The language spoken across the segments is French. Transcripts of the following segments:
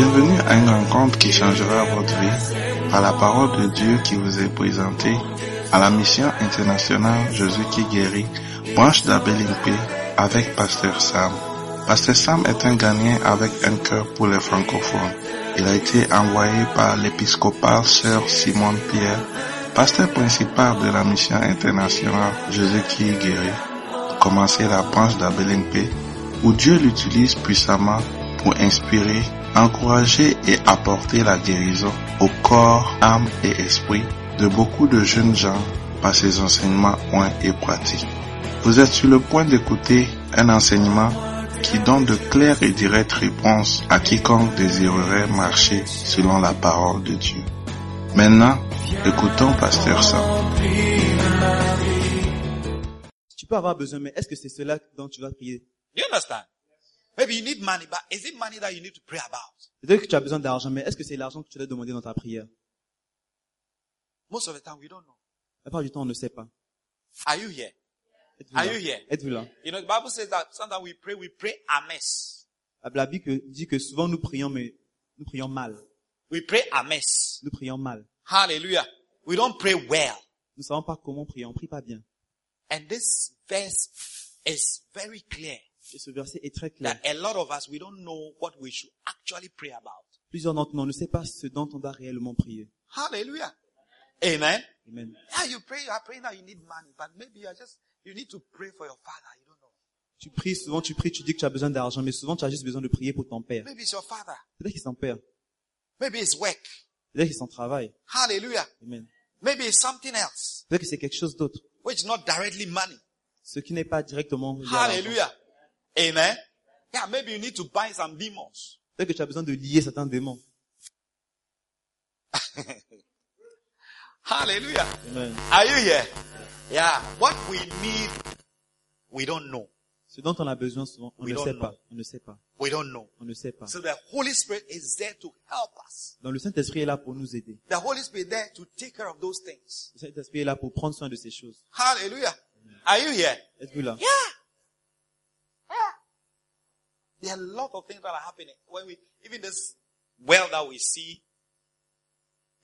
Bienvenue à une rencontre qui changera votre vie par la parole de Dieu qui vous est présentée à la mission internationale Jésus qui guérit, branche d'Abelimpe avec Pasteur Sam. Pasteur Sam est un Ghanéen avec un cœur pour les francophones. Il a été envoyé par l'épiscopal Sœur Simone Pierre, pasteur principal de la mission internationale Jésus qui guérit, commencer la branche d'Abelimpe où Dieu l'utilise puissamment pour inspirer, encourager et apporter la guérison au corps, âme et esprit de beaucoup de jeunes gens par ses enseignements points et pratiques. Vous êtes sur le point d'écouter un enseignement qui donne de claires et directes réponses à quiconque désirerait marcher selon la parole de Dieu. Maintenant, écoutons Pasteur Sam. Tu peux avoir besoin, mais est-ce que c'est cela dont tu vas prier? Do you understand? Maybe you need money, but is it money that you need to pray about? Peut-être que tu as besoin d'argent, mais est-ce que c'est l'argent que tu dois demander dans ta prière? Most of the time we don't know. La plupart du temps, on ne sait pas. Are you here? Êtes-vous Are là? you here? Êtes-vous là? You know, the Bible says that sometimes we pray, we pray amiss. La Bible dit que souvent nous prions, mais nous prions mal. We pray amiss. Nous prions mal. Hallelujah. We don't pray well. Nous ne savons pas comment prier, on prie pas bien. And this verse is very clear Et ce verset est très clair. that a lot of us, we don't know what we should actually pray about. Plusieurs d'entre nous, on ne sait pas ce dont on doit réellement prier. Hallelujah. Amen. Amen. Yeah, you pray, you are praying now you need money, but maybe you are just, you need to pray for your father. You don't know. Tu pries, souvent tu pries, tu dis que tu as besoin d'argent, mais souvent tu as juste besoin de prier pour ton père. Maybe it's your father. Peut-être qu'il s'en perd. Maybe it's work. Peut-être qu'il s'en travaille. Hallelujah. Amen. Maybe it's something else, Peut-être que c'est quelque chose d'autre. which is not directly money. Ce qui n'est pas directement. Hallelujah. Amen. Yeah, maybe you need to buy some demons. Peut-être que tu as besoin de lier certains démons. Hallelujah. Amen. Are you here? Yeah. What we need, we don't know. Ce dont on a besoin souvent, on We ne don't sait know. pas. On ne sait pas. We don't know. On ne sait pas. So the Holy Spirit is there to help us. Donc le Saint-Esprit est là pour nous aider. The Holy Spirit is there to take care of those things. Le Saint-Esprit est là pour prendre soin de ces choses. Hallelujah. Are you here? Êtes-vous là? Yeah. There are a lot of things that are happening. When we, even this world that we see,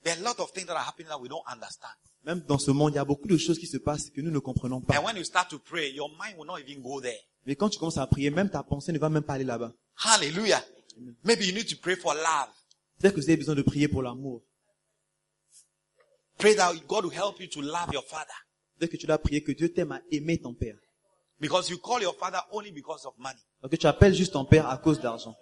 there are a lot of things that are happening that we don't understand. Même dans ce monde, il y a beaucoup de choses qui se passent que nous ne comprenons pas. And when you start to pray, your mind will not even go there. Mais quand tu commences à prier, même ta pensée ne va même pas aller là-bas. Hallelujah. Maybe you need to pray for love. Peut-être que vous avez besoin de prier pour l'amour. Pray that God will help you to love your father. Peut-être que tu dois prier que Dieu t'aime à aimer ton père. Because you call your father only because of money. Donc que tu appelles juste ton père à cause d'argent.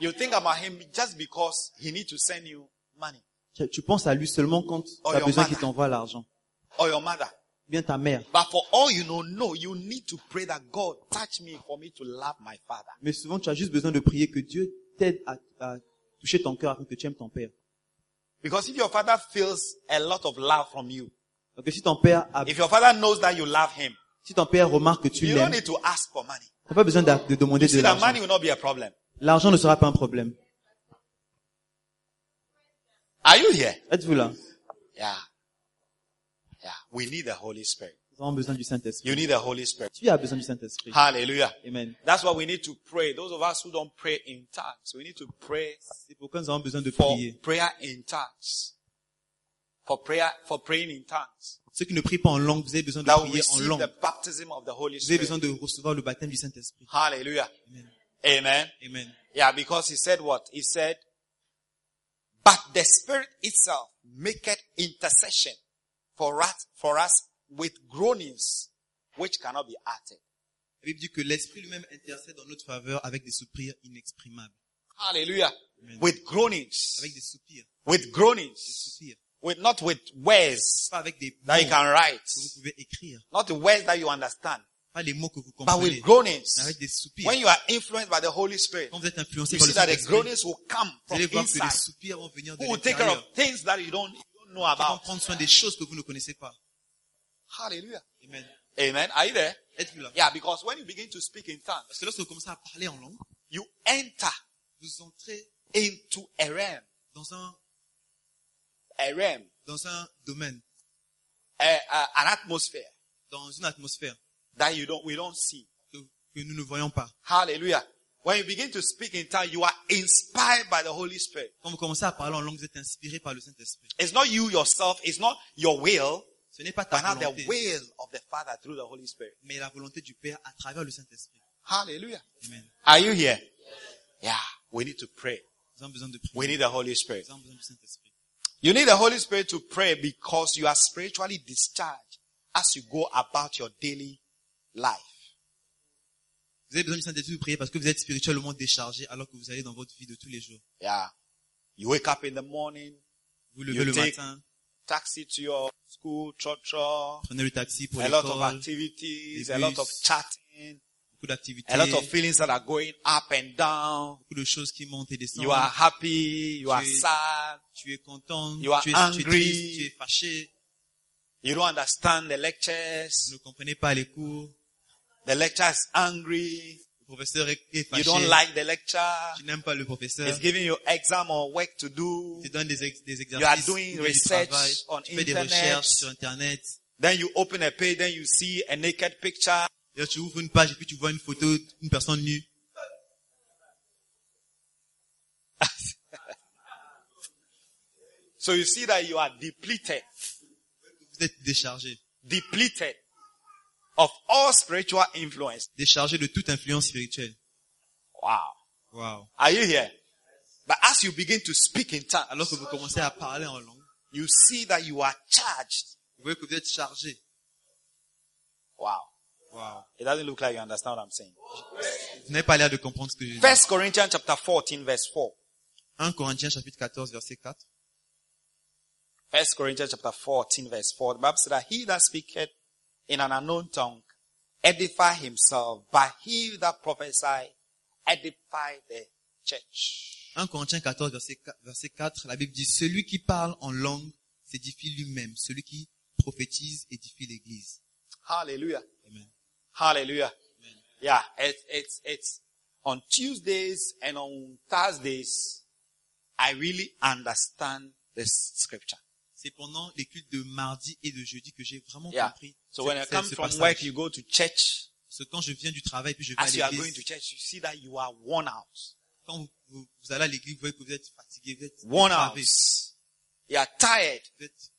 You think about him just because he needs to send you money. Tu, tu penses à lui seulement quand tu as besoin mother. qu'il t'envoie l'argent. Or your mother. Bien ta mère. But for all you know, no, you need to pray that God touch me for me to love my father. Mais souvent, tu as juste besoin de prier que Dieu t'aide à, à toucher ton cœur afin que tu aimes ton père. Because if your father feels a lot of love from you, Donc que si ton père a, if your father knows that you love him, si ton père remarque que tu l'aimes, need to ask for money. tu n'as pas besoin de, de demander You de l'argent. L'argent ne sera pas un problème. Are you here? Êtes-vous là? Yeah. Yeah. We need the Holy Spirit. Nous avons besoin du Saint-Esprit. You need the Holy Spirit. Tu as besoin du Saint-Esprit. Hallelujah. Amen. That's why we need to pray. Those of us who don't pray in tongues, we need to pray C'est pourquoi nous avons besoin de for prier. prayer in tongues. For prayer, for praying in tongues. Ceux qui ne prient pas en langue, vous avez besoin de prier en langue. Vous avez besoin de recevoir le baptême du Saint-Esprit. Hallelujah. Amen. Amen. Amen. Yeah, because he said what? He said, but the Spirit itself maketh intercession for us, for us with groanings which cannot be uttered. La Bible dit que l'Esprit lui-même intercède en notre faveur avec des soupirs inexprimables. Hallelujah. Amen. With groanings. Avec des soupirs. With Des groanings. soupirs. With, not with words Pas avec des mots that you can write. que vous pouvez écrire. Not the words that you understand. Pas les mots que vous But comprenez. with groanings. Avec des soupirs. When you are influenced by the Holy Spirit, Quand vous êtes influencé you par see le that the Saint-Esprit, groanings will come vous from allez voir que les soupirs vont venir de Who will take care l'intérieur. of things that you don't, know Qui vont about. prendre soin des choses que vous ne connaissez pas. Hallelujah. Amen. Amen. Are you there? Êtes-vous là? Yeah, because when you begin to speak in tongues, Parce que lorsque vous commencez à parler en langue, you enter vous entrez into a realm, dans un, a realm, dans un domaine, a, a- an atmosphere dans une atmosphère that you don't, we don't see. que, que nous ne voyons pas. Hallelujah. When you begin to speak in tongues, you are inspired by the Holy Spirit. Quand vous commencez à parler en langue, vous êtes inspiré par le Saint-Esprit. It's not you yourself, it's not your will, Ce n'est pas ta but now the volonté, will of the Father through the Holy Spirit. mais la volonté du Père à travers le Saint-Esprit. Hallelujah. Amen. Are you here? Yeah. We need to pray. Nous avons besoin de We prier. need the Holy Spirit. Nous avons besoin du Saint-Esprit. You need the Holy Spirit to pray because you are spiritually discharged as you go about your daily life. Vous avez besoin du Saint-Esprit pour prier parce que vous êtes spirituellement déchargé alors que vous allez dans votre vie de tous les jours. Yeah. You wake up in the morning, Vous levez You le matin, taxi to your school, church, church, prenez le taxi pour l'école. a lot of activities, des a lot of chatting, beaucoup d'activités, a lot of feelings that are going up and down. beaucoup de choses qui montent et descendent. You are happy, you are sad, tu es content, You are tu, es, tu es angry. triste, tu es fâché, you don't understand the vous lectures, ne comprenez pas les cours, the lecturer is angry, le professeur est, est you fâché, don't like the lecture, tu n'aimes pas le professeur, he's giving you exam or work to do, tu donnes des, ex- des You are exercices, doing research on tu fais des internet. recherches sur Internet, then you open a page, then you see a naked picture, là, tu ouvres une page et puis tu vois une photo d'une personne nue. So you see that you are depleted, Vous êtes déchargé, depleted of all spiritual influence. déchargé de toute influence spirituelle. Wow. Wow. Are you here? But as you begin to speak in tongues, Alors que vous commencez à parler en langue, you see that you are charged. vous voyez que vous êtes chargé. Wow. Wow. It doesn't look like you understand what I'm saying. Vous n'avez pas l'air de comprendre ce que je dis. First Corinthians chapter 14 verse 4. 1 Corinthiens chapitre 14 verset 4. First Corinthians chapter 14 verse 4. The Bible says that he that speaketh in an unknown tongue edify himself, but he that prophesy edify the church. 1 Corinthiens 14 verset 4, verset 4, la Bible dit, celui qui parle en langue s'édifie lui-même. Celui qui prophétise édifie l'église. Hallelujah. Amen. Hallelujah. Yeah, it's, it's, it's on Tuesdays and on Thursdays, I really understand this scripture. C'est pendant les cultes de mardi et de jeudi que j'ai vraiment Yeah. compris So when I come from passage. work, you go to church. Parce que quand je viens du travail puis je vais As you à are going to l'église, church, you see that you are worn out. quand vous, vous- vous allez à l'église, vous voyez que vous êtes fatigué, vous êtes Worn out. You are tired. vous êtes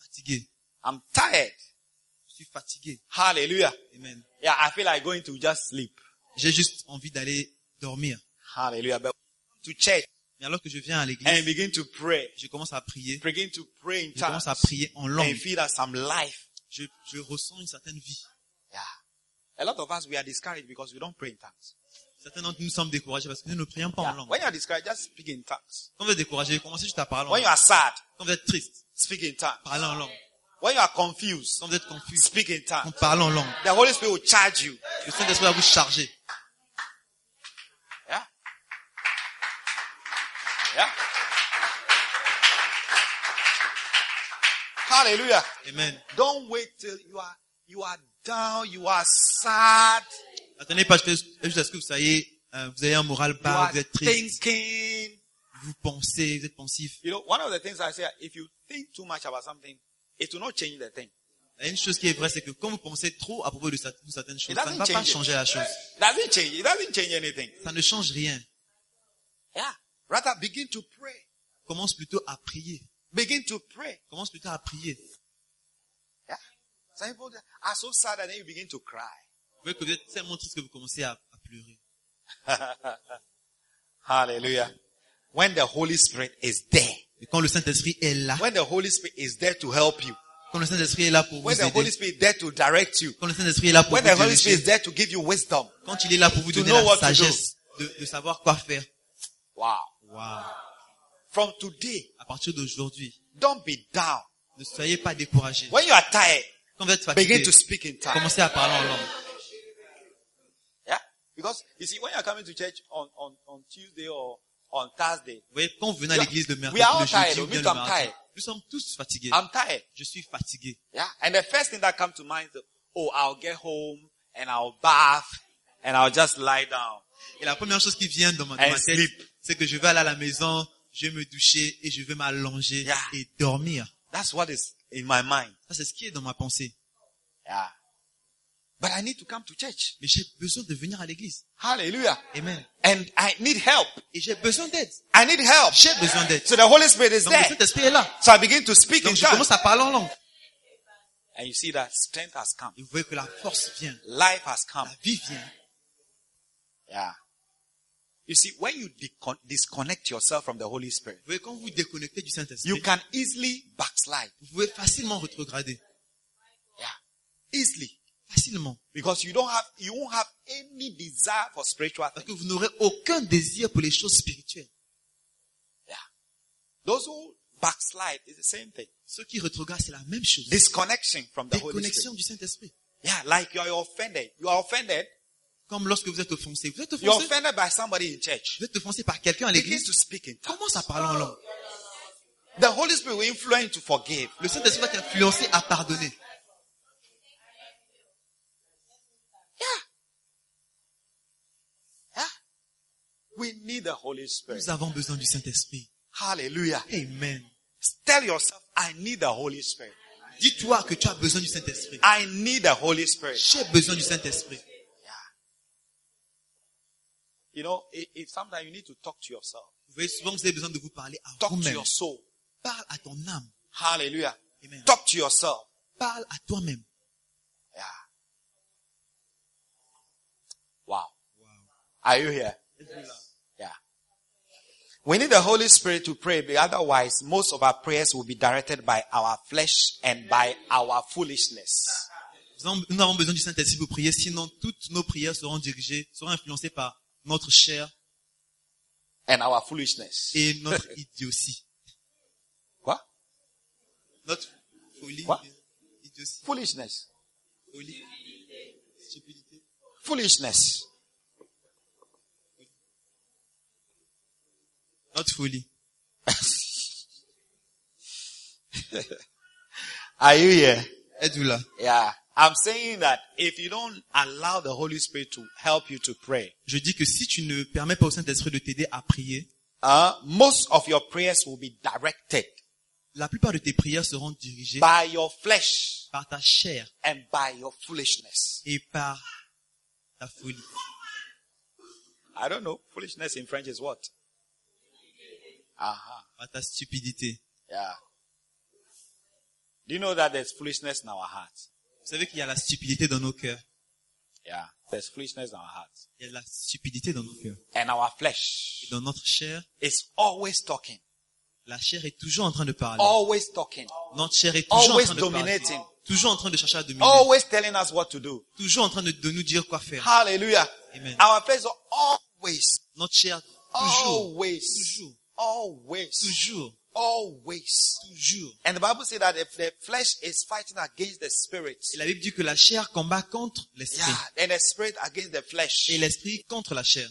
fatigué. I'm tired. Je suis fatigué. Hallelujah. Amen. Yeah, I feel like going to just sleep. J'ai juste envie d'aller dormir. Hallelujah. But to church Mais alors que je viens à and l'église, begin to pray, je commence à prier. begin to pray in Je commence à prier en and langue. feel that some life. Je, je ressens une certaine vie. Yeah. A lot of us, we are discouraged because we don't pray in tongues. Certains d'entre nous sommes découragés parce que nous ne prions pas en langue. When you are discouraged, just speak in tongues. Quand vous êtes découragé, commencez juste à parler en When you langue. are sad, Quand vous êtes triste, speak in tongues. parlez en langue. When you are confused, Quand vous êtes confus, speak in on tongues. parle en langue. The Holy Spirit will charge you. Le Saint-Esprit va vous charger. Yeah. Yeah. Hallelujah. Amen. Don't wait till you are you are down, you are sad, Attendez pas jusqu'à ce que vous soyez, euh, vous avez un moral you bas, vous êtes triste, thinking. vous pensez, vous êtes pensif. You know, one of the things I say, if you think too much about something, it will not change the thing. Une chose qui est vraie, c'est que quand vous pensez trop à propos de cer- de certaines choses, ça ne va pas change it. changer la chose. It doesn't change. It doesn't change anything. Ça ne change rien. Begin to pray. Commence plutôt à prier. Begin to pray. Commence plutôt à prier. Yeah. Some people are so sad and then you begin to cry. Vous vous êtes tellement triste que vous commencez à, à pleurer. Hallelujah. When the Holy Spirit is there, Et quand le Saint-Esprit est là, when the Holy Spirit is there to help you, quand le Saint-Esprit est là pour vous when the Holy aider, Spirit is there to direct you, quand le Saint-Esprit est là pour when vous the Holy Spirit is there to give you wisdom, quand il est là pour vous To donner la sagesse de, de savoir quoi faire. wow. Wow. From today, À partir d'aujourd'hui, don't be down. ne soyez pas découragés. When you are tired, Quand vous êtes begin fatigué, to speak in tongues. commencez à parler en langue. Yeah? Because you see, when you're coming to church on, on, on Tuesday or on Thursday, Vous voyez, quand vous venez à We are- l'église le mercredi, we are all le jeudi tired. ou bien le I'm mardi, tired. nous sommes tous fatigués. I'm tired. Je suis fatigué. Yeah? And the first thing that comes to mind is, oh, I'll get home and I'll bath and I'll just lie down. Et la première chose qui vient dans ma, dans ma tête, sleep. C'est que je vais aller à la maison, je vais me doucher et je vais m'allonger Yeah. et dormir. That's what is in my mind. Ça, c'est ce qui est dans ma pensée. Yeah. But I need to come to church. Mais j'ai besoin de venir à l'église. Hallelujah. Amen. And I need help. Et j'ai besoin d'aide. I need help. J'ai besoin d'aide. So the Holy Spirit is Donc le there. Saint-Esprit est là. So I begin to speak in Donc je tongues. commence à parler en langue. And you see that strength has come. Et vous voyez que la force vient. Life has come. La vie vient. Yeah. You see, when you disconnect yourself from the Holy Spirit, Vous voyez, quand vous déconnectez du you Saint-Esprit, can easily backslide. vous pouvez facilement rétrograder. Yeah. Easily. Facilement. Because you don't have, you won't have any desire for spiritual Parce things. que vous n'aurez aucun désir pour les choses spirituelles. Yeah. Those who backslide is the same thing. Ceux qui rétrogradent, c'est la même chose. Disconnection from the Holy Déconnexion Spirit. du Saint-Esprit. Yeah, like you are offended. You are offended. Comme lorsque vous êtes offensé. Vous êtes You're offensé? offended by somebody in church. Vous êtes offensé par quelqu'un à l'église? to speak in tongues. Commence à parler en langue? The Holy Spirit will influence to forgive. Le Saint-Esprit va t'influencer à pardonner. Yeah. Yeah. We need the Holy Spirit. Nous avons besoin du Saint-Esprit. Hallelujah. Amen. Tell yourself, I need the Holy Spirit. Dis-toi que tu as besoin du Saint-Esprit. I need the Holy Spirit. J'ai besoin du Saint-Esprit. You know, it, it, sometimes you need to talk to yourself. Vous voyez, souvent vous avez besoin de vous parler à Talk to vous-même. your soul. Parle à ton âme. Hallelujah. Amen. Talk to yourself. Parle à toi-même. Yeah. Wow. Are you here? Yeah. We need the Holy Spirit to pray, but otherwise most of our prayers will be directed by our flesh and by our foolishness. Nous avons besoin du Saint-Esprit pour prier, sinon toutes nos prières seront dirigées, seront influencées par notre chair And our foolishness. et notre idiotie. What? Notre folie, Quoi? idiotie, Foolishness. folie, stupidité. Foolishness. Notre folie. Are you here? Êtes-vous là? Yeah. I'm saying that if you don't allow the Holy Spirit to help you to pray, Je dis que si tu ne permets pas au Saint-Esprit de t'aider à prier, uh, most of your prayers will be directed la plupart de tes prières seront dirigées by your flesh par ta chair and by your foolishness. et par ta folie. I don't know. Foolishness in French is what? Uh-huh. Par ta stupidité. Yeah. Do you know that there's foolishness in our hearts? Vous savez qu'il y a la stupidité dans nos cœurs. Yeah. There's foolishness in our hearts. Il y a la stupidité dans nos cœurs. And our flesh Et dans notre chair, is always talking. la chair est toujours en train de parler. Always talking. Notre chair est toujours en train de parler. Toujours en train de chercher à dominer. Always telling us what to do. Toujours en train de, de nous dire quoi faire. Hallelujah. Amen. Our flesh is always, Notre chair, toujours, always, toujours, always, toujours, always. toujours. And the Bible says that if the flesh is fighting against the spirit, Et la Bible dit que la chair combat contre l'esprit. yeah, and the spirit against the flesh. Et l'esprit contre la chair.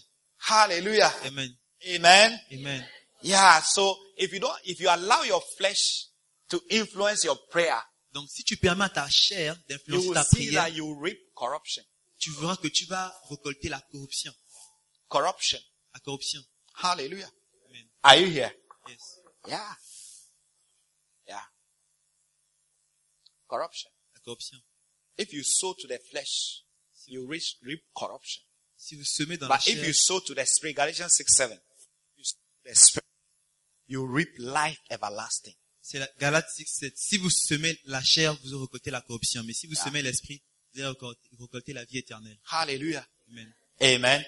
Hallelujah. Amen. Amen. Amen. Yeah. So if you don't, if you allow your flesh to influence your prayer, Donc si tu permets à ta chair d'influencer ta prière, that you reap corruption. tu verras que tu vas récolter la corruption. Corruption. La corruption. Hallelujah. Amen. Are you here? Yes. Yeah. Yeah. Corruption. La corruption. If you sow to the flesh, you reap, reap corruption. Si vous semez dans la But if chair, you sow to the spirit, Galatians 6, 7, you the spirit, you reap life everlasting. c'est la Galates 6, 7. Si vous semez la chair, vous récoltez la corruption. Mais si vous Ah. semez l'esprit, vous allez récolter la vie éternelle. Hallelujah. Amen. Amen.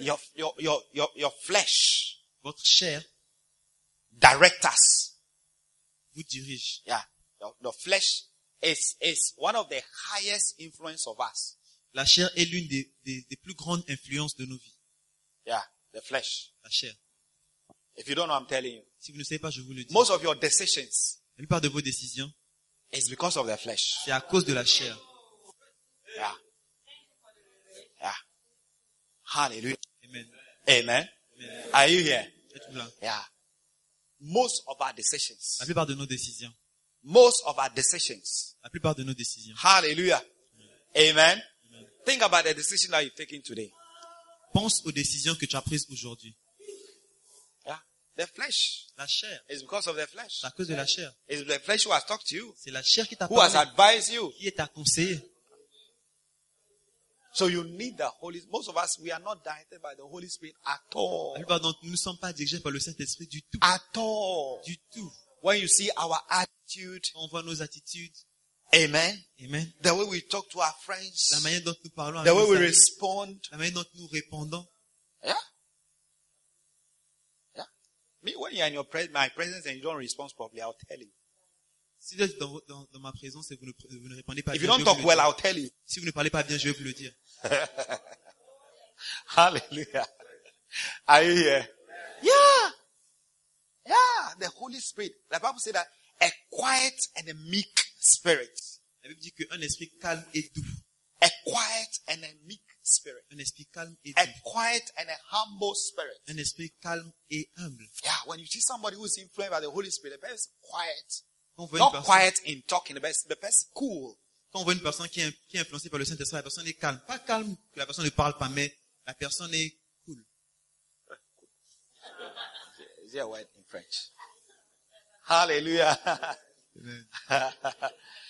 Your, your, your, your, your flesh Votre chair direct us. vous dirige. Yeah. Your, your flesh is, is one of the highest influence of us. La chair est l'une des, des, des plus grandes influences de nos vies. Yeah. The flesh. La chair. If you don't know, I'm telling you. Si vous ne savez pas, je vous le dis. Most of your decisions La plupart de vos décisions, is because of the flesh. c'est à cause de la chair. Yeah. Yeah. Hallelujah. Amen. Amen. Amen. Are you here? Yeah. Most of our decisions. La plupart de nos décisions. Most of our decisions. La plupart de nos décisions. Hallelujah. Amen. Think about the decision that you're taking today. Pense aux décisions que tu as prises aujourd'hui. Yeah. The flesh La chair. is because of the flesh. C'est à cause de la chair. It's the flesh who has talked to you, C'est la chair qui t'a who has parlé, advised you. qui est à conseiller. So you need the Holy, most of us, we are not directed by the Holy Spirit at all. La plupart d'entre nous ne sommes pas dirigés par le Saint-Esprit du tout. At all. Du tout. When you see our attitude, on voit nos attitudes, amen, Amen. the way we talk to our friends. La manière dont nous parlons the way we amis, respond, la manière dont nous répondons. yeah. Yeah. Me, when you're in your pres- my presence and you don't respond properly, I'll tell you. Si vous êtes dans, dans, dans ma présence et vous ne, vous ne répondez pas If bien, you je don't vais vous talk le well, dire. I'll tell you. si vous ne parlez pas bien, je vais vous le dire. Hallelujah. Are you here? Yeah. Yeah. The Holy Spirit. The Bible said that a quiet and a meek spirit. La Bible dit qu'un esprit calme et doux, A quiet and a meek spirit. un esprit calme et A doux, quiet and a humble spirit. un esprit calme et humble. Yeah. When you see somebody who's influenced by the Holy Spirit, the person is quiet. Quand on voit une Not personne, quiet in talking, the person, the person cool. quand on voit une personne qui est, qui est influencée par le Saint-Esprit, la personne est calme. Pas calme que la personne ne parle pas, mais la personne est cool. Is there a word in French? Hallelujah.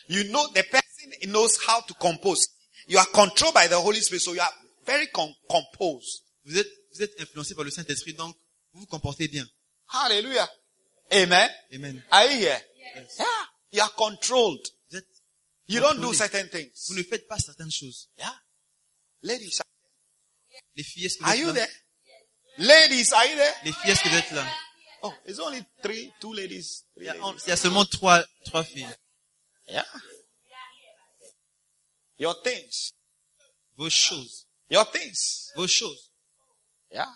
You know, the person knows how to compose. You are controlled by the Holy Spirit, so you are very com- composed. Vous êtes, vous êtes influencé par le Saint-Esprit, donc vous vous comportez bien. Hallelujah. Amen. Amen. Are you here? Yes. Yeah. You are controlled. You don't do certain things. vous ne faites pas certaines choses. Yeah. Ladies, Les filles, est-ce que are you there? Ladies, are you there? Les filles, est-ce que vous êtes là? Oh, it's only three, two ladies. Il Three y a, ladies. il y a seulement trois, trois filles. Yeah. Your things. Vos choses. Your things. Vos choses. Yeah.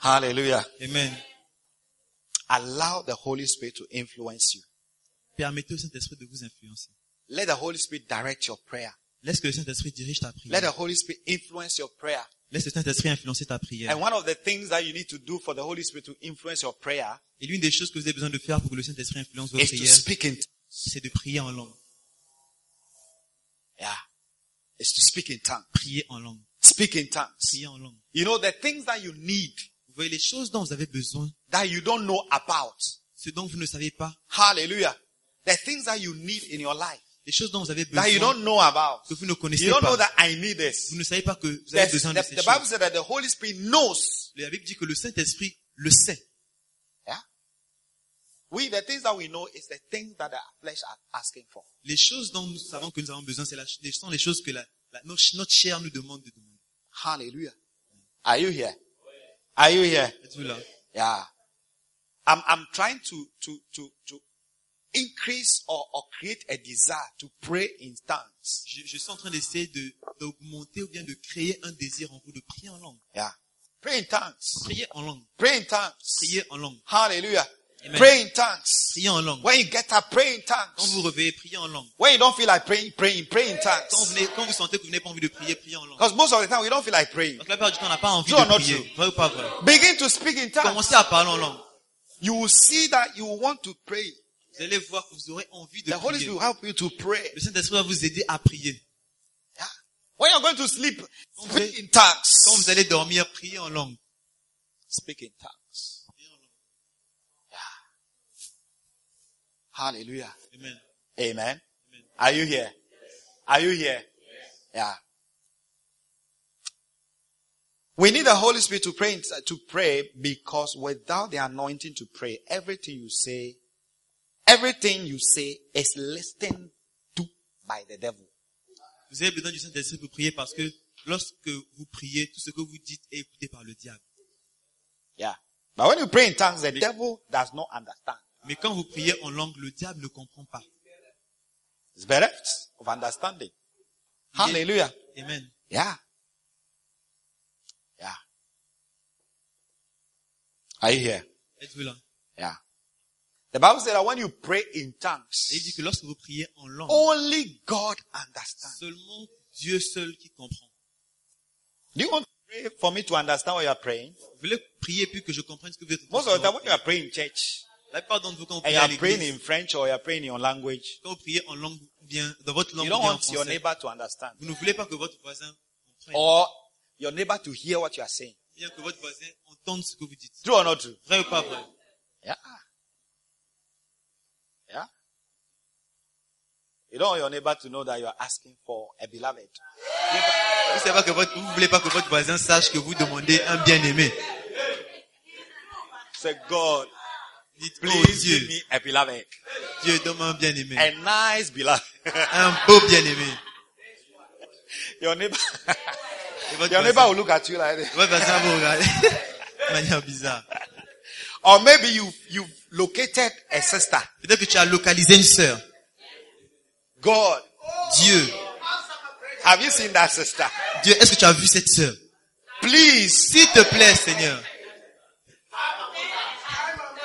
Hallelujah. Amen. Allow the Holy Spirit to influence you. Permettez au Saint-Esprit de vous influencer. Let the Holy Spirit direct your prayer. Laisse que le Saint-Esprit dirige ta Let prière. the Holy Spirit influence your prayer. Laisse le Saint-Esprit influencer ta prière. And one of the things that you need to do for the Holy Spirit to influence your prayer Et l'une des choses que vous avez besoin de faire pour que le Saint-Esprit influence vos is to prières, speak in, c'est de prier en langue. yeah, is to speak in tongue. Prier en langue. Speak in tongues. Prier en langue. You know, the things that you need voyez les choses dont vous avez besoin, that you don't know about. ce dont vous ne savez pas, Hallelujah. The things that you need in your life les choses dont vous avez that you besoin, don't know about. que vous ne connaissez You don't know pas. that I need this. Vous ne savez pas que vous The, avez besoin de the- ces the Bible choses. said that the Holy Spirit knows. La Bible dit que le Saint-Esprit le sait. Yeah? We, the things that we know is the things that the flesh are asking for. Les choses dont nous savons que nous avons besoin, c'est la, ce sont les choses que la, la- notre, notre chair nous demande de demander. Hallelujah. Are you here? Are you here? Êtes-vous là? Yeah. I'm, I'm trying to, to, to, to increase or, or create a desire to pray in tongues. Je, je suis en train d'essayer de, d'augmenter ou bien de créer un désir en vous de prier en langue. Yeah. Pray in tongues. Prier en langue. Pray in tongues. Prier en langue. Hallelujah. Amen. Pray in tongues. Prier en langue. When you get up, pray in Quand vous réveillez, priez en langue. When you don't feel like praying, praying, pray in Quand vous, tongues. venez, quand vous sentez que vous n'avez pas envie de prier, priez en langue. Because most of the time we don't feel like praying. Donc la plupart du temps, on n'a pas envie True de not prier. Vrai ou pas vrai? Begin to speak in tongues. Commencez à parler en langue. You will see that you want to pray. Vous allez voir que vous aurez envie de The Holy prier. Spirit will help you to pray. Le Saint-Esprit va vous aider à prier. Yeah. When you're going to sleep, speak in Quand vous allez dormir, priez en langue. Speak in tongues. Hallelujah. Amen. Amen. Are you here? Are you here? Yeah. We need the Holy Spirit to pray, to pray because without the anointing to pray, everything you say, everything you say is listened to by the devil. Vous avez besoin du Saint-Esprit pour prier parce que lorsque vous priez, tout ce que vous dites est écouté par le diable. Yeah. But when you pray in tongues, the devil does not understand. Mais quand vous priez en langue, le diable ne comprend pas. It's bereft of understanding. Hallelujah. Amen. Yeah. Yeah. Are you here? Êtes-vous là? Yeah. The Bible said that when you pray in tongues, il dit que lorsque vous priez en langue, only God understands. seulement Dieu seul qui comprend. Do you want to pray for me to understand what you are praying? Vous voulez prier puis que je comprenne ce que vous êtes en Most of the time when you are praying in church La plupart d'entre vous, quand vous and priez you à are praying in French or you are praying in your language, quand vous priez en langue, bien dans votre langue you ou don't bien en want your français, neighbor to understand vous ne voulez pas que votre voisin comprenne, or your neighbor to hear what you are saying. bien que votre voisin entende ce que vous dites. True or not true? Vrai ou pas vrai? Yeah. Yeah. You don't want your neighbor to know that you are asking for a beloved. Vous savez pas que votre, vous voulez pas que votre voisin sache que vous demandez un bien-aimé. Say, God, Dites, oh please give Dieu, me a beloved. Dieu, donne-moi un bien-aimé. A nice beloved. Un beau bien-aimé. your neighbor, your neighbor will look at you like this. Votre voisin vous regarder de manière bizarre. Or maybe you, you've located a sister. Peut-être que tu as localisé une sœur. God, Dieu, have you seen that sister? Dieu, est-ce que tu as vu cette sœur? Please S'il te plaît, Seigneur,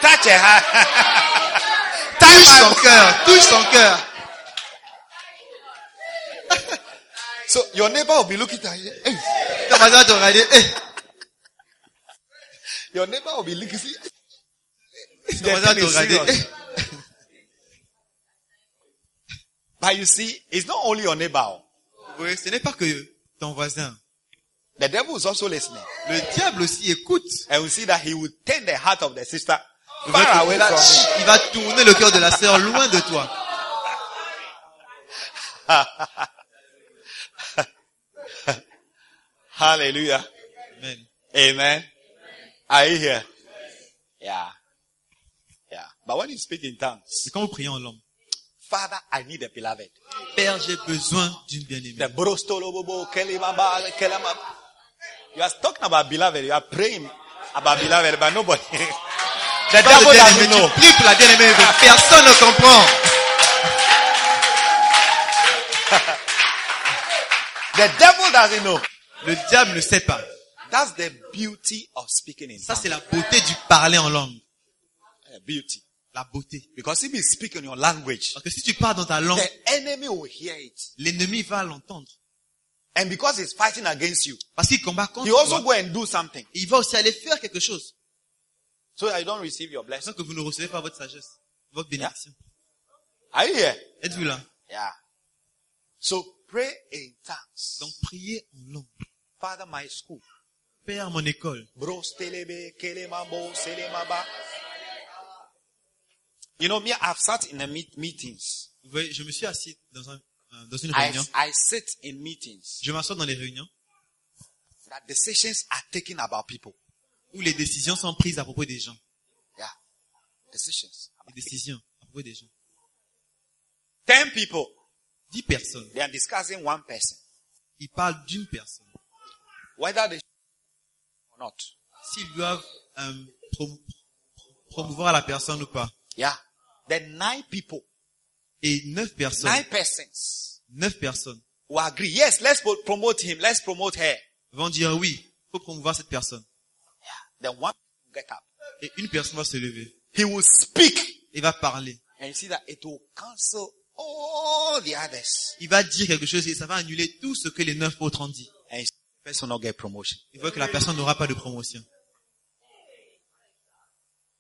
touch her heart. touche son cœur, touche son cœur. so your neighbor will be looking at you. Hey. Ton voisin va te regarder. Your neighbor will be looking. See, Ton voisin va te regarder. But you see, it's not only your neighbor. Oui, ce n'est pas que ton voisin. The devil is also listening. Le diable aussi écoute. And we see that he will turn the heart of the sister far away il va- from il va tourner le cœur de la sœur loin de toi. Hallelujah. Amen. Amen. Are you here? Yeah. Yeah. But when you speak in tongues, quand vous priez en langue, Father, I need a beloved. Père, j'ai besoin d'une bien-aimée. The brostolobobo, kelimaba. You are talking about beloved. You are praying about beloved, but nobody. The devil doesn't know. tu pries pour la bien-aimée, mais personne ne comprend. The devil doesn't know. Le diable ne sait pas. That's the beauty of speaking in Ça, c'est la beauté du parler en langue. Uh, Beauty. La beauté. Because if you speak in your language, Parce que si tu parles dans ta langue, the enemy will hear it. l'ennemi va l'entendre. And because he's fighting against you, Parce qu'il combat contre he also toi. go and do something. Il va aussi aller faire quelque chose. So you don't receive your blessing. que vous ne recevez pas votre sagesse, votre bénédiction. Are you here? Êtes-vous là? Yeah. So pray in tongues. Donc priez en langue. Father, my school. Père, mon école. You know, me, I've sat in the meet- meetings. Vous voyez, je me suis assis dans, un, euh, dans une I, réunion. I sit in meetings Je m'assois dans les réunions that decisions are taken about people. Où les décisions sont prises à propos des gens. Yeah. Decisions. Les décisions à propos des gens. Ten people, Dix personnes. they are discussing one person. Ils parlent d'une personne. Whether they or not. S'ils doivent euh, prom- promouvoir la personne ou pas. Yeah. Then nine people, Et neuf personnes. nine persons Neuf personnes will agree. Yes, let's pro- promote him. Let's promote her. vont dire oui, faut promouvoir cette personne. Then one will get up. Et une personne va se lever. He will speak. Il va parler. And you see that it will cancel all the others. Il va dire quelque chose et ça va annuler tout ce que les neuf autres ont dit. And you see the person will not get promotion. Il voit que la personne n'aura pas de promotion.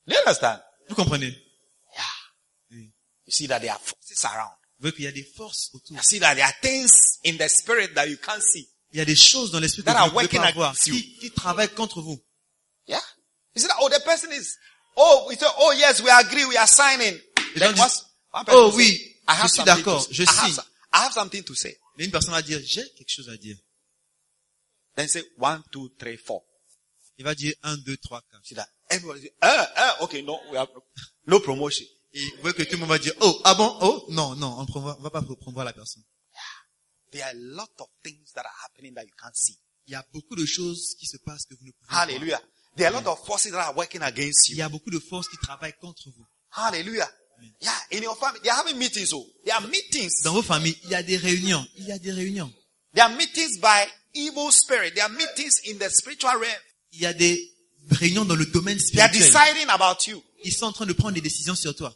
Do you understand? Vous comprenez? Yeah. Oui. You see that there are forces around. Vous voyez qu'il y a des forces autour. You see that there are things in the spirit that you can't see. Il y a des choses dans l'esprit que vous ne pouvez pas voir, qui travaillent contre vous. Yeah? You see that, oh, the person is, oh, we say, oh yes, we agree, we are signing. Then person oh say, oui, I have je suis something d'accord, je I have signe. I have something to say. Mais une personne va dire, j'ai quelque chose à dire. Then say one, two, three, four. Il va dire 1, 2, 3, 4. See that? Everybody say, uh, uh, okay, no, we have no promotion. Et vous voyez que tout le monde va dire, oh, ah bon, oh, non, non, on ne va pas promouvoir la personne. There are a lot of things that are happening that you can't see. Il y a beaucoup de choses qui se passent que vous ne pouvez pas voir. Hallelujah. There are a lot of forces that are working against Il you. y a beaucoup de forces qui travaillent contre vous. Hallelujah. Yeah, in your family, they are having meetings. Oh, there are meetings. Dans vos familles, il y a des réunions. Il y a des réunions. There are meetings by evil spirit. There are meetings in the spiritual realm. Il y a des réunions dans le domaine They are spirituel. deciding about you. Ils sont en train de prendre des décisions sur toi.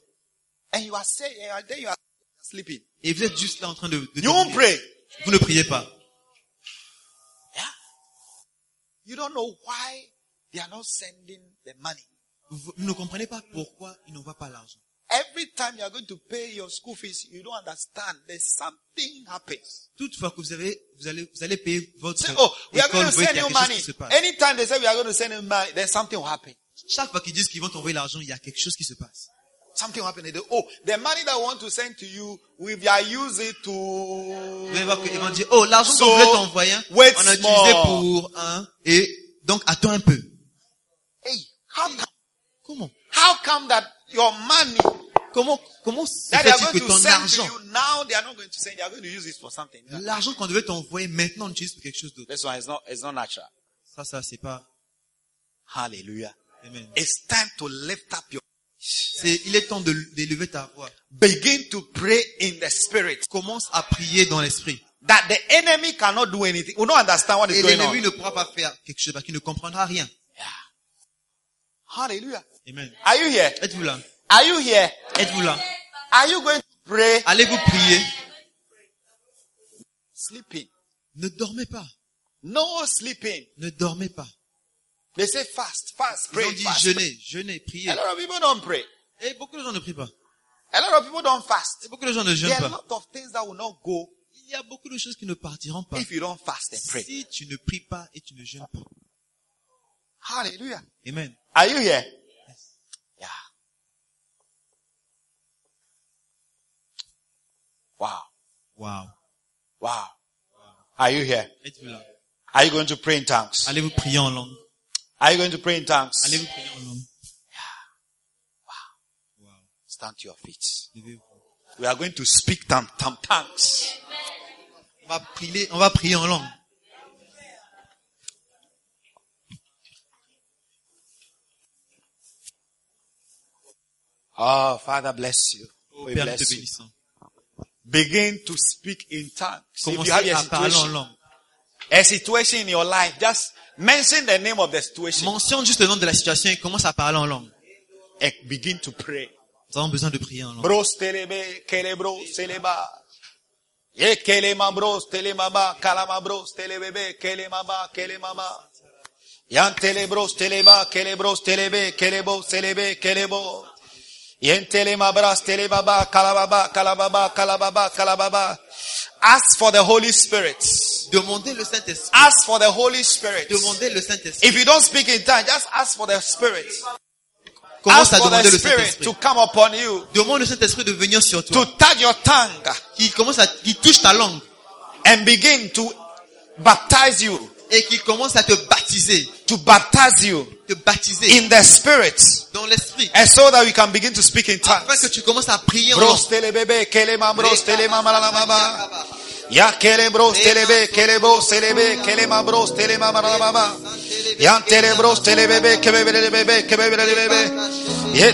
And you are saying, and then you are sleeping. Et vous êtes juste là en train de, de You dormir. pray. Vous ne priez pas. Yeah. You don't know why they are not sending the money. Vous, ne comprenez pas pourquoi ils n'envoient pas l'argent. Every time you are going to pay your school fees, you don't understand. There's something happens. Toutefois que vous avez, vous allez, vous allez payer votre Say, oh, we are going to send you money. Anytime they say we are going to send you money, then something will happen. Chaque fois qu'ils disent qu'ils vont t'envoyer l'argent, il y a quelque chose qui se passe. something will happen. They, oh, the money that I want to send to you, we are it to. Vous allez voir qu'ils vont dire, oh, l'argent So, qu'on voulait t'envoyer, wait on a utilisé pour un, et donc attends un peu. Hey, how come? Comment? How come that your money Comment, comment que to ton send argent, to you now they are not going to send, they are going to use it for something. l'argent qu'on devait t'envoyer maintenant, on l'utilise pour quelque chose d'autre? This one is not, it's not natural. Ça, ça, c'est pas, Hallelujah. amen. It's time to lift up your, C'est, il est temps de, d'élever ta voix. begin to pray in the spirit Commence à prier dans l'esprit. that the enemy cannot do anything. We don't understand what is Et going l'ennemi on. ne pourra pas faire quelque chose parce qu'il ne comprendra rien. Hallelujah. Amen. Are you here? Êtes-vous là? Are you here? Êtes-vous là? Are you going to pray? Allez-vous prier? sleeping? Ne dormez pas. No sleeping. Ne dormez pas. They say fast, fast, Ils pray ont dit fast. jeûnez, jeûnez, priez. A lot of people don't pray. Et beaucoup de gens ne prient pas. A lot of people don't fast. Et beaucoup de gens ne There jeûnent are a pas. lot of things that will not go Il y a beaucoup de choses qui ne partiront pas. if you don't fast and pray. Si tu ne pries pas et tu ne jeûnes pas. Hallelujah. Amen. Are you here? Yeah. Wow. Wow. Wow. Are you here? Are you going to pray in tongues? Allez-vous prier en langue. Are you going to pray in tongues? Allez-vous prier en langue. Stand to your feet. We are going to speak tam tam tongues. On va prier, on va prier en langue. Oh, Father bless you. We Père, te bless you. bénissons. Begin to speak in tongues. If you Commencez have a à parler en situation, langue. a situation in your life, just mention the name of the situation Mentionne juste le nom de la situation et commence à parler en langue. and begin to pray. Nous avons besoin de prier en langue. Bros telebe, kelebro, seleba. Ye kelema bros, telemaba, kalama bros, telebebe, kelemaba, kelemaba. Yan telebros, teleba, kelebros, telebe, kelebo, selebe, kelebo. Ask for the Holy Spirit. Demandez le Saint-Esprit. Ask for the Holy Spirit. Demandez le Saint-Esprit. If you don't speak in tongues, just ask for the Spirit. Commence Ask à for demander the le Spirit Saint-Esprit. to come upon you, Demande le Saint-Esprit de venir sur to toi. touch your tongue. Qui commence à, qui touche ta langue. and begin to baptize you, Et qui commence à te baptiser. to baptize you Te baptiser. in the spirit, Dans l'esprit. and so that we can begin to speak in Afin tongues. que tu commences à prier en langue. Ya telebe, telebe. Ya telebebe. Ye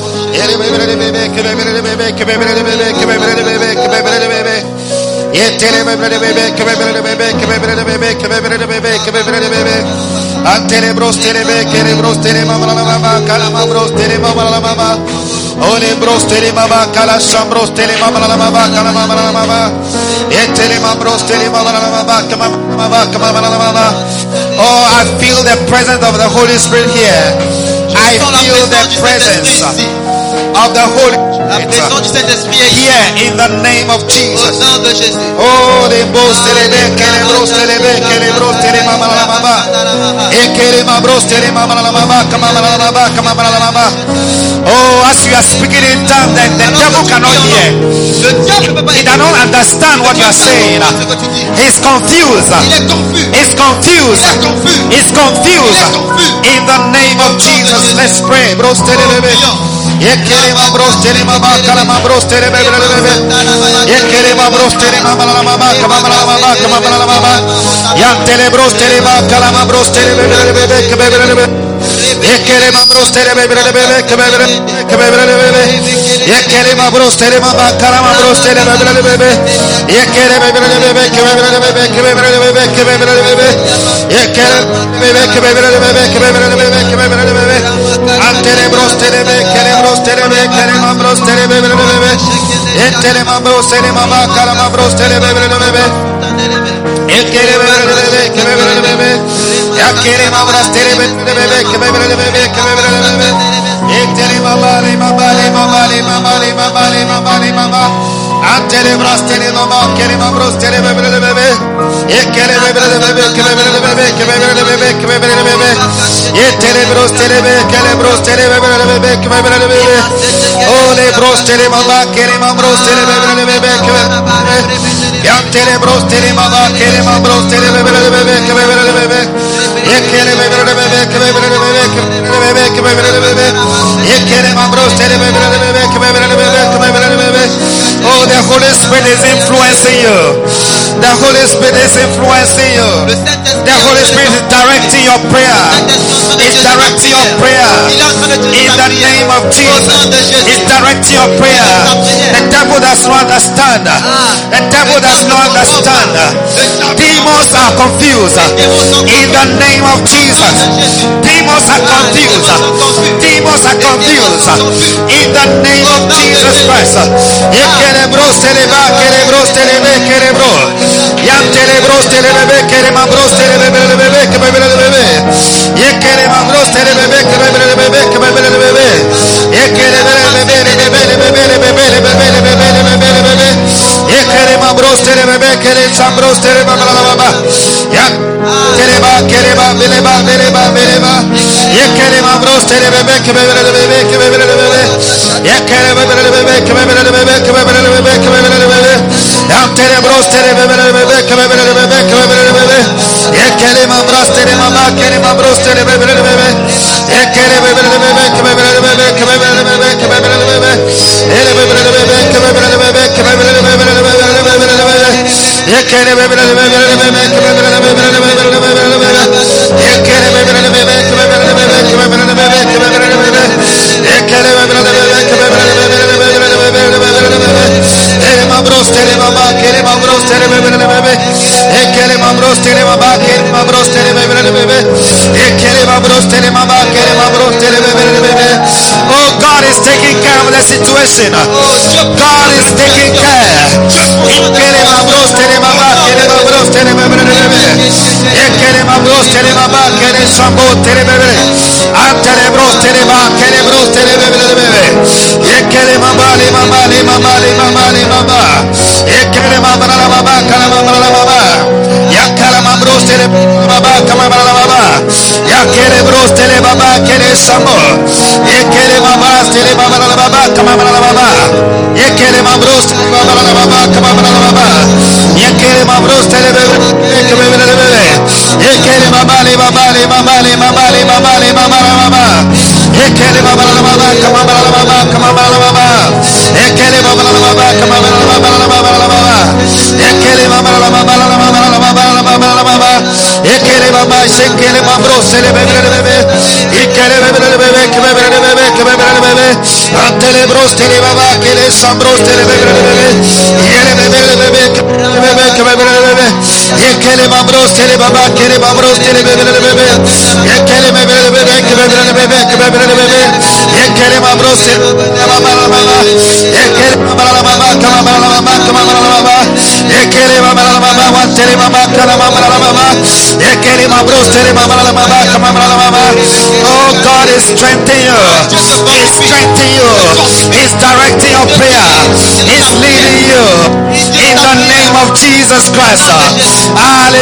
Oh, I feel the presence of the Holy Spirit here. I feel the presence of the Holy Spirit. here in the name of Jesus. Oh, Oh, as you are speaking in tongues, then the devil cannot hear. He cannot understand what you are saying. He's confused. He's confused. He's confused. In the name of Jesus, let's pray. Yekere mabros tere mama kala mabros tere bebre bebre. Yekere mabros tere mama la mama kama la mama kama la mama. Yan tere bros tere mama kala mabros tere bebre bebre bebre bebre. Yekere mabros tere bebre bebre bebre bebre bebre. Yekere mabros tere mama kala mabros tere bebre bebre. Yekere bebre bebre bebre bebre bebre bebre bebre. Yekere bebre bebre bebre bebre bebre bebre bebre. Antelebros telebe kelebros telebe kelemambros telebe belebe. Entelemambros telemamba kalamambros telebe belebe. Ekelebe belebe kelebe belebe. Yakelemambros telebe belebe kelebe belebe kelebe belebe. Entelemamba lemamba lemamba lemamba lemamba lemamba lemamba. Antelebros telemamba kelemambros telebe belebe. Yekere mabros the Holy Spirit is influencing you. The Holy Spirit is influencing you. The Holy Spirit is directing your prayer. It's directing your prayer. In the name of Jesus. It's directing your prayer. The devil does not understand. The devil does not understand. Demons are confused. In the name of Jesus. Demons are confused. Demons are confused. In the name of Jesus Christ. querebros teleba querebros telebe querebro yam telebros telebe queremabros telebe bebe que bebe bebe ye queremabros telebe que bebe bebe que bebe bebe ye querebe bebe bebe bebe bebe bebe bebe bebe Kerema bros tereme be kere sambros terema bla bla bla. Ya kerema kerema beleba beleba beleba. Ya kerema bros tereme be kebe bele bele kebe bele bele. Ya kerema bele bele be kebe bele bele be kebe bele bele kebe bele bele. Ya tere bros tereme bele bele kebe bele bele kebe bele bele. Ya kerema bros terema ba kerema bros bele bele Ekele mabros tele mabak, ekele mabros tele bebe bebe is taking care of the situation. God is taking care. Ekele mambros tere mama, kere mambros kere bros tele baba kere sambo e kere baba tele baba la baba kama la baba e kere mabros tele baba la baba kama la baba e kere mabros tele bebe kebe bebe bebe e kere baba le baba le baba le baba le baba le baba la baba e kere baba la baba kama la baba kama la baba e kere baba la sen sekele mambro sele bebrele bebe ikele bebrele bebe kebe bebrele bebe kebe bebrele bebe antele bros tele baba kele sambros tele bebrele bebe yele bebrele bebe bebe kebe bebrele bebe ikele mambros tele baba kele mambros tele bebrele bebe ikele bebrele bebe kebe bebrele bebe kebe bebrele bebe ikele mambros tele Oh, God is strengthening you. He's strengthening you. He's directing your prayer. He's leading you. In the name of Jesus Christ. Ale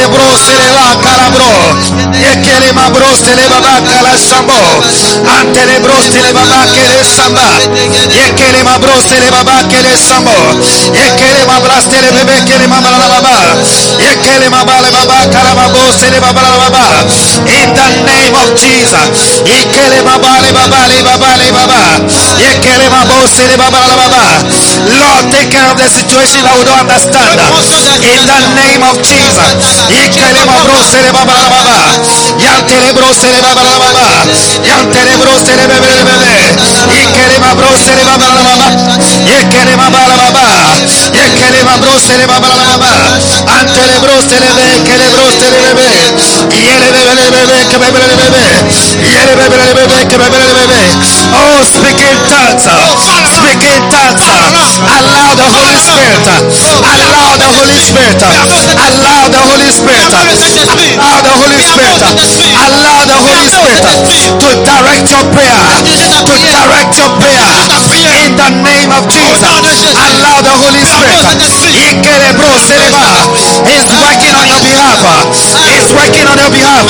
in the name of Jesus. Lord, take care of the situation. That we not understand. In the name of Jesus. Antelebros, telebe, kelebros, telebe. Oh, speak in tongues. Speak in tongues. Allow the Holy Spirit. Allow the Holy Spirit. Allow the Holy Spirit. Allow the Holy Spirit. Allow the Holy Spirit to direct your prayer. To direct your prayer. In the name of Jesus. Allow the Holy Spirit. He's working on your behalf. He's working on your behalf.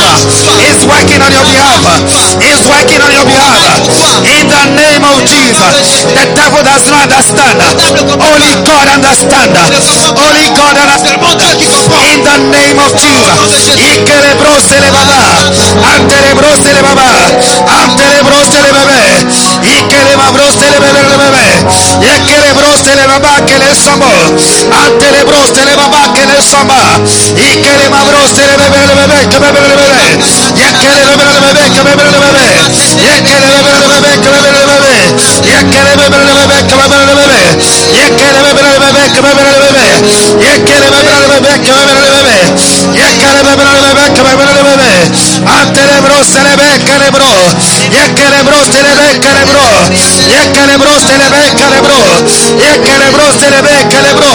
He's working on your behalf. He's working on your behalf. In the name of Jesus. The devil does not understand. Only God understand. Only God understand. In the name of Jesus. Yekerebro serebaba kele somo. samba y que le mabros te le bebe le bebe que bebe le bebe y es que le bebe le bebe que bebe le bebe y es que le bebe le bebe que bebe le bebe y es que le bebe le bebe que bebe le bebe y es que le bebe le bebe que bebe le bebe y es que le bebe le bebe que bebe le bebe Aterebro celebe cerebro, ye cerebro celebe cerebro, ye cerebro celebe cerebro, ye cerebro celebe cerebro,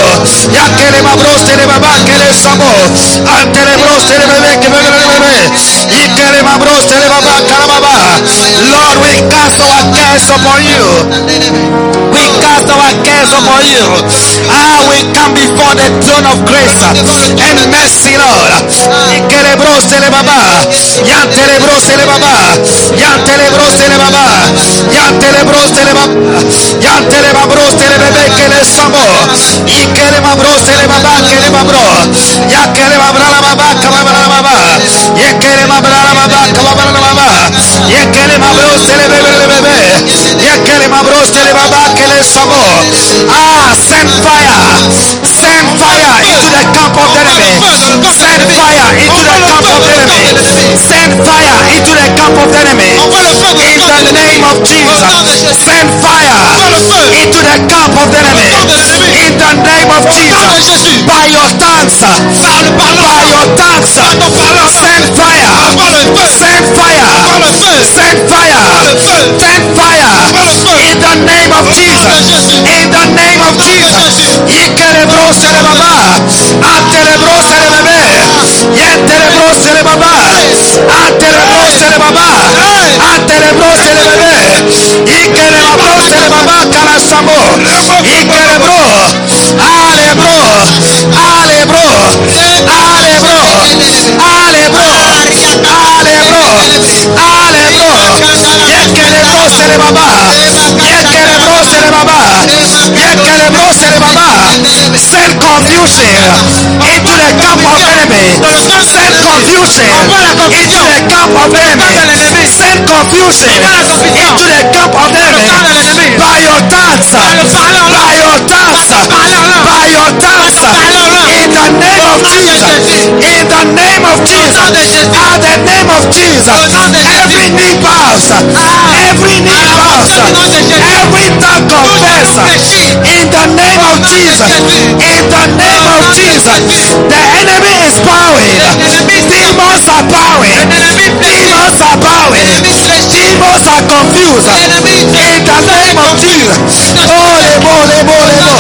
ya cerebro celebe ba que le sabo, aterebro celebe que me Lord, we cast our cares upon you. We cast our cares upon you. Ah, we come before the throne of grace and mercy, Lord. Ikerebro sele baba. Yanterebro sele baba. Yanterebro sele baba. Yanterebro sele baba. Yanterebro sele bebe kele samo. Ikerebro sele baba kele babro. Yakerebra la baba kababra la baba. Kababra la Ah, send fire. Send fire into the camp of the enemy. Send fire into the camp of the enemy. Send fire into the camp of the enemy. In the name of Jesus. Send fire into the camp of the enemy. In the name of Jesus. By your tax. Par your tax. Send fire. Send fire. Send fire. Send fire. In the name of Jesus. In the name of Jesus. Yekelebrosa le baba. Atelebrosa le Alebro. Alebo. Alebo. Alebro. Yekerebro sere baba. Yekerebro sere baba. Yekerebro sere baba. Send confusion into the camp of enemy. Send confusion into the camp of enemy. Send confusion into the camp of enemy. By your tongues. By your tongues. By your tongues. In the name of Jesus. In the name of Jesus. At the name of Jesus. Every knee bows. Every knee bows. Every tongue confess. In the name of Jesus. In the name of Jesus. The enemy is bowing. Demons are bowing. Demons are bowing. Demons are confused. In the name of Jesus. Oh, lebo, lebo, lebo.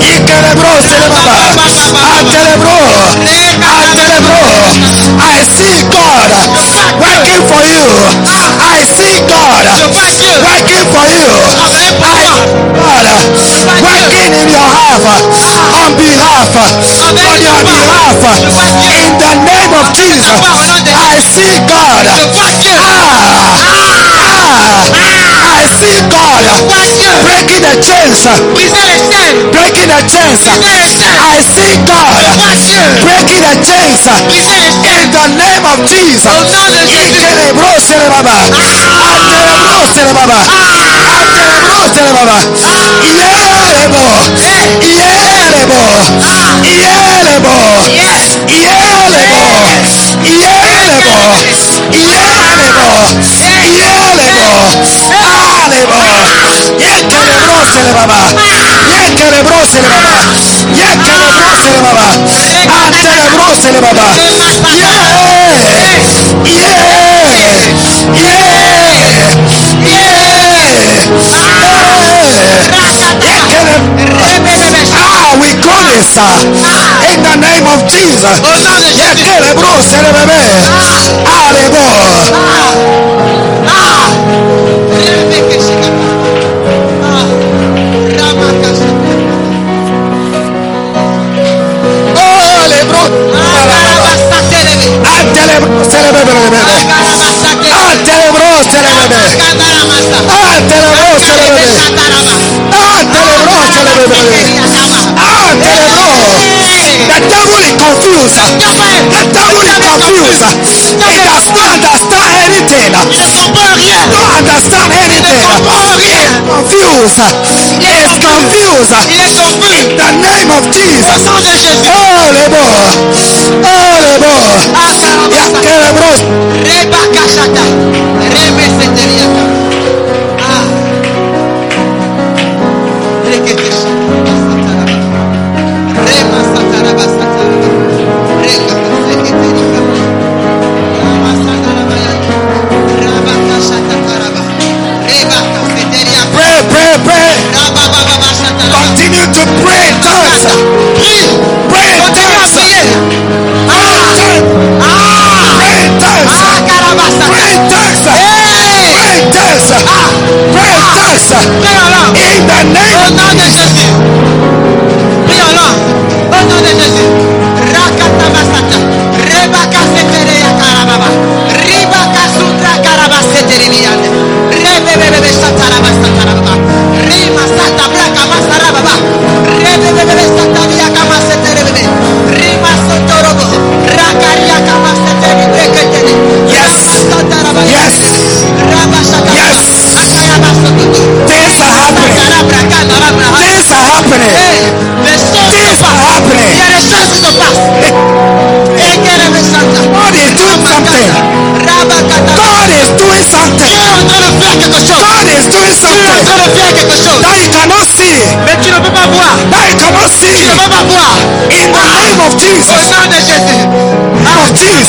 Ikerebro, selebaba. Antelebro. Antelebro. I see God working for you. I see God working for you. I God working in your half on behalf on your behalf in the name of Jesus. I see God. Ah, I see God breaking the chains. Breaking the chains. I see God breaking the chains. In the name of Jesus. Ikerebro Alebo, Alebo, Alebo, Alebo, Yekelebrósele baba, in the name of Jesus. Ah, Ah, tell the The devil is confused. The devil is confused. He does not understand anything. He don't understand anything. He's confused. He's confused. In the name of Jesus. Oh, le bon. Oh, le bon. Ya.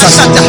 cosas.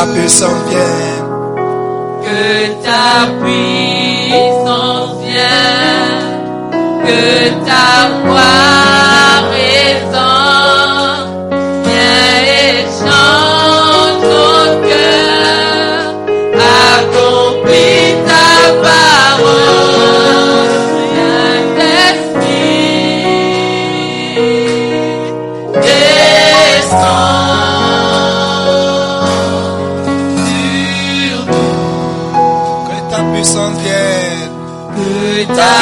Ta puissance vienne. que ta puissance vienne, que ta voix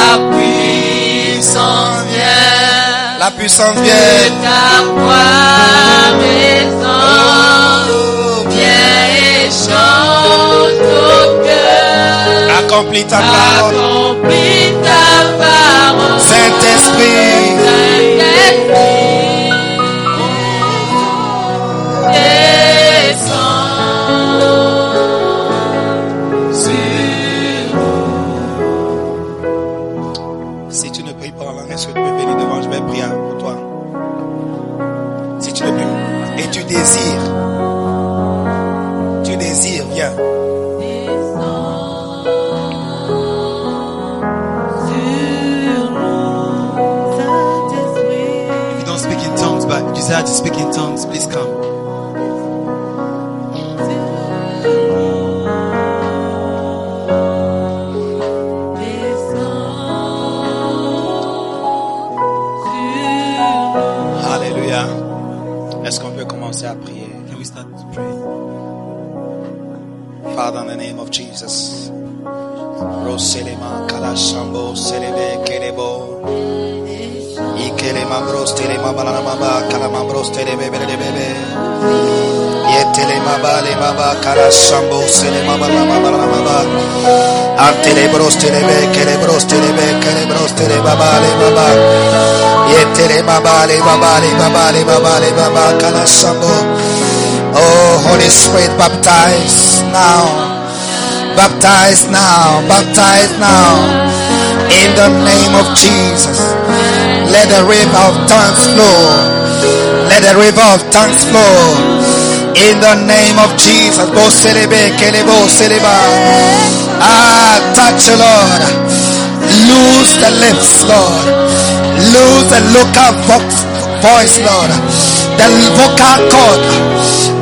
Ta puissance vienne, La puissance vienne. ta voix résonne, viens et chante au cœur, Accomplis ta parole. accomplis ta parole, Saint-Esprit. Saint-Esprit, speak in tongues, please come. Alléluia. Est-ce qu'on peut commencer à prier? Can we start to pray? Father, in the name of Jesus. Roselema kalashambo selebe kerebo. Tere mambros, tere mabala mamba, kala mambros, tere bebe bebe. Yetele mabale maba, kala shambo, sele mabala mabala maba. Antele bros, tere be, kere bros, tere be, kere bros, tere babale baba. Yetele babale babale babale babale baba, kala shambo. Oh, Holy Spirit, baptize now. Baptize now, baptize now. In the name of Jesus. Let the river of tongues flow. Let the river of tongues flow. In the name of Jesus. Bo selebe, kelebo seleba. Ah, touch the Lord. Lose the lips, Lord. Lose the local voice, Lord. The vocal cord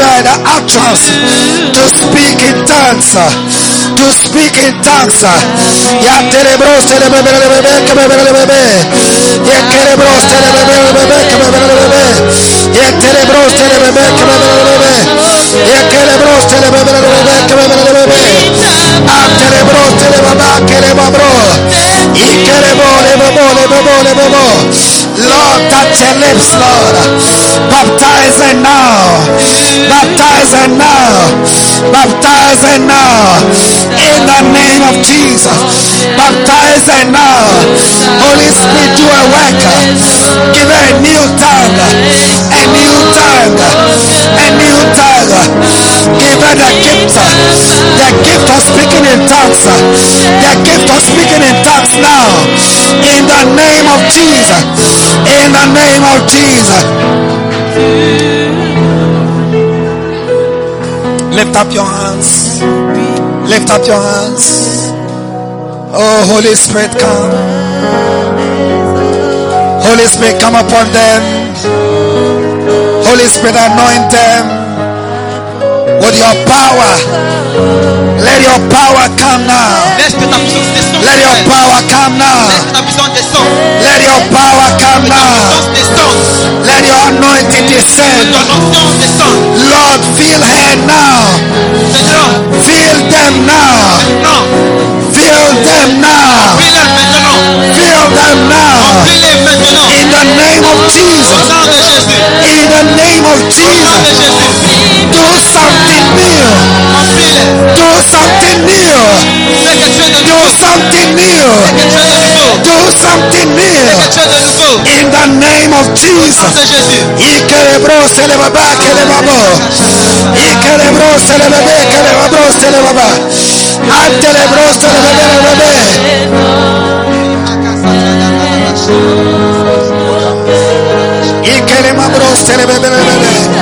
I trust to speak in tongues, to speak in tongues. Ya terebros terebrebrebrebrebrebrebre. Ya terebros terebrebrebrebrebrebrebre. Ya terebros terebrebrebrebrebrebre. Ya terebros terebrebrebrebrebrebrebre. Am terebros terebaba kerebabro. I kerebo lebebo lebebo lebebo. Lord, touch your lips, Lord. Baptize her now. Baptize her now. Baptize now. In the name of Jesus. Baptize her now. Holy Spirit, do a work. Give her a new tongue. A new tongue. A new tongue. Give her the gift. The gift of speaking in tongues. The gift of speaking in tongues now. In the name of Jesus. In the name of Jesus. Lift up your hands. Lift up your hands. Oh, Holy Spirit, come. Holy Spirit, come upon them. Holy Spirit, anoint them with your power. Let your power come now. Let your power come now. Let your power come now. Let your anointing descend. Lord, feel her now. Feel them now. Feel them now. Feel them now. In the name of Jesus. In the name of Jesus. Do something new. Do something new. In the name of Jesus. Ikerebro celebaba kelebabo. Ikerebro celebebe kelebabro le Antelebro celebebe celebebe. Ikerebro le celebebe.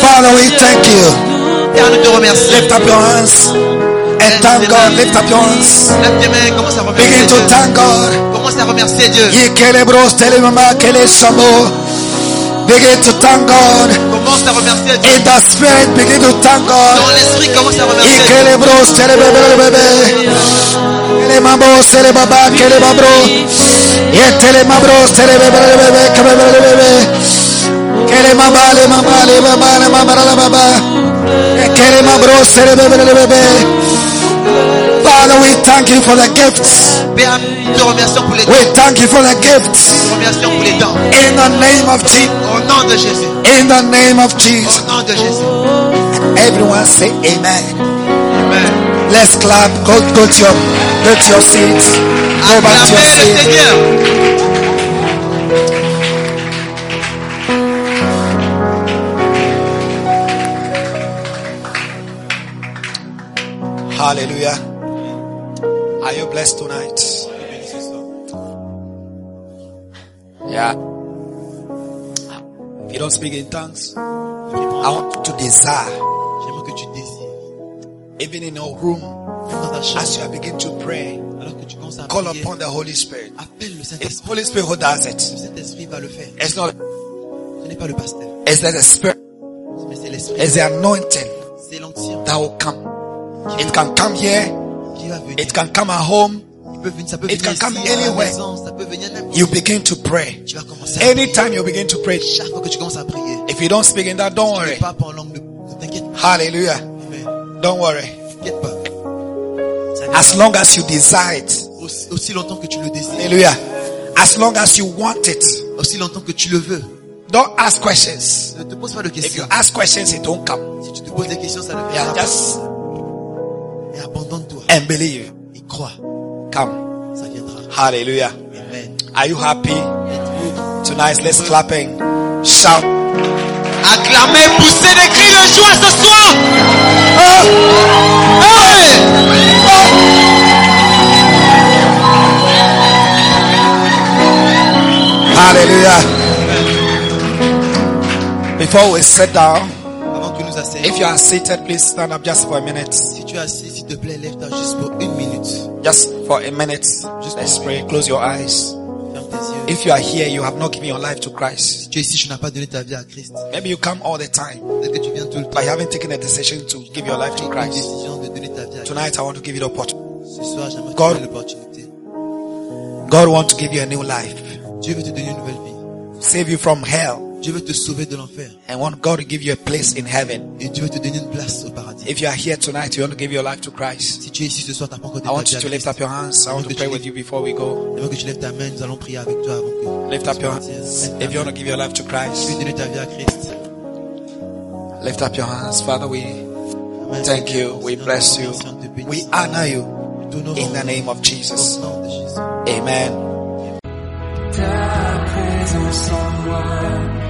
Father, we thank you. Père, nous te remercions. Lift up your hands and thank God. Lift up your hands. Lève tes mains, commence à remercier Begin to thank God. Commence à remercier Dieu. Begin to thank God. In the spirit, begin to thank God. Kelema bro, Father, we thank you for the gifts. Père, nous te remercions pour les dons. We thank you for the gifts. Nous te remercions pour les dons. In the name of Jesus. Au nom de Jésus. In the name of Jesus. Au nom de Jésus. Everyone say amen. Amen. Let's clap. Go, go to your, go to your seats. Go back to your Acclamez le seat. Hallelujah blessed tonight. Yeah. If you don't speak in tongues, I want to desire. Even in your room, as you begin to pray, call upon the Holy Spirit. It's Holy Spirit who does it. It's not. It's the Spirit. It's the anointing that will come. It can come here. It can come at home. It can come anywhere. You begin to pray. Anytime you begin to pray, if you don't speak in that, don't worry. Hallelujah. Don't worry. As long as you desire it. aussi, aussi longtemps que tu le désires, Hallelujah. As long as you want it. aussi longtemps que tu le veux, Don't ask questions. ne te pose pas de If you questions. ask questions, it won't come. Si tu te poses des questions, ça ne Yeah, viendra pas. just Et abandonne-toi and believe. et crois, Come. ça viendra. Hallelujah. Amen. Are you happy? Tonight, let's clapping. Shout. Acclamez, poussez des cris de joie ce soir. Oh! Hey! Hallelujah. Before we sit down, Avant que nous if you are seated, please stand up just for a minute. Tu es assis, s'il te plaît, lève-toi juste pour une minute. Just for a minute. Let's pray. Close your eyes. Ferme tes yeux. If you are here, you have not given your life to Christ. Si tu es ici, tu n'as pas donné ta vie à Christ. Maybe you come all the time, Peut-être que tu viens tout le temps. but you haven't taken a decision to give your life to Une Christ. décision de donner ta vie à Christ. Tonight, I want to give you the opportunity. Ce soir, j'aimerais te God- donner l'opportunité. God wants to give you a new life, Dieu veut te donner une nouvelle vie. save you from hell, Dieu veut te sauver de l'enfer. and want God to give you a place in heaven. Et Dieu veut te donner une place au paradis. If you are here tonight, you want to give your life to Christ. Si tu es ici ce soir, tu n'as pas encore I want you to lift up your hands. I want to pray with you before we go. J'aimerais que tu lèves ta main, nous allons prier avec toi avant que... Lift up your hands. If you want to give your life to Tu veux Christ, donner ta vie à Christ. lift up your hands. Father, we thank you. We bless you. remercions, te bénissons. We honor you in the name of Jesus. au nom de Jésus. Amen. Ta présence en moi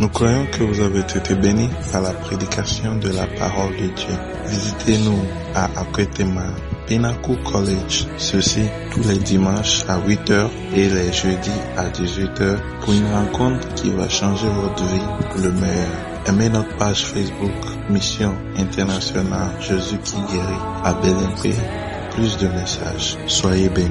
Nous croyons que vous avez été bénis par la prédication de la parole de Dieu. Visitez-nous à Akwetema, Pinnacle College, ceci tous les dimanches à 8h et les jeudis à 18h pour une rencontre qui va changer votre vie pour le meilleur. Aimez notre page Facebook Mission Internationale Jésus qui guérit à Bélimpé. Plus de messages. Soyez bénis.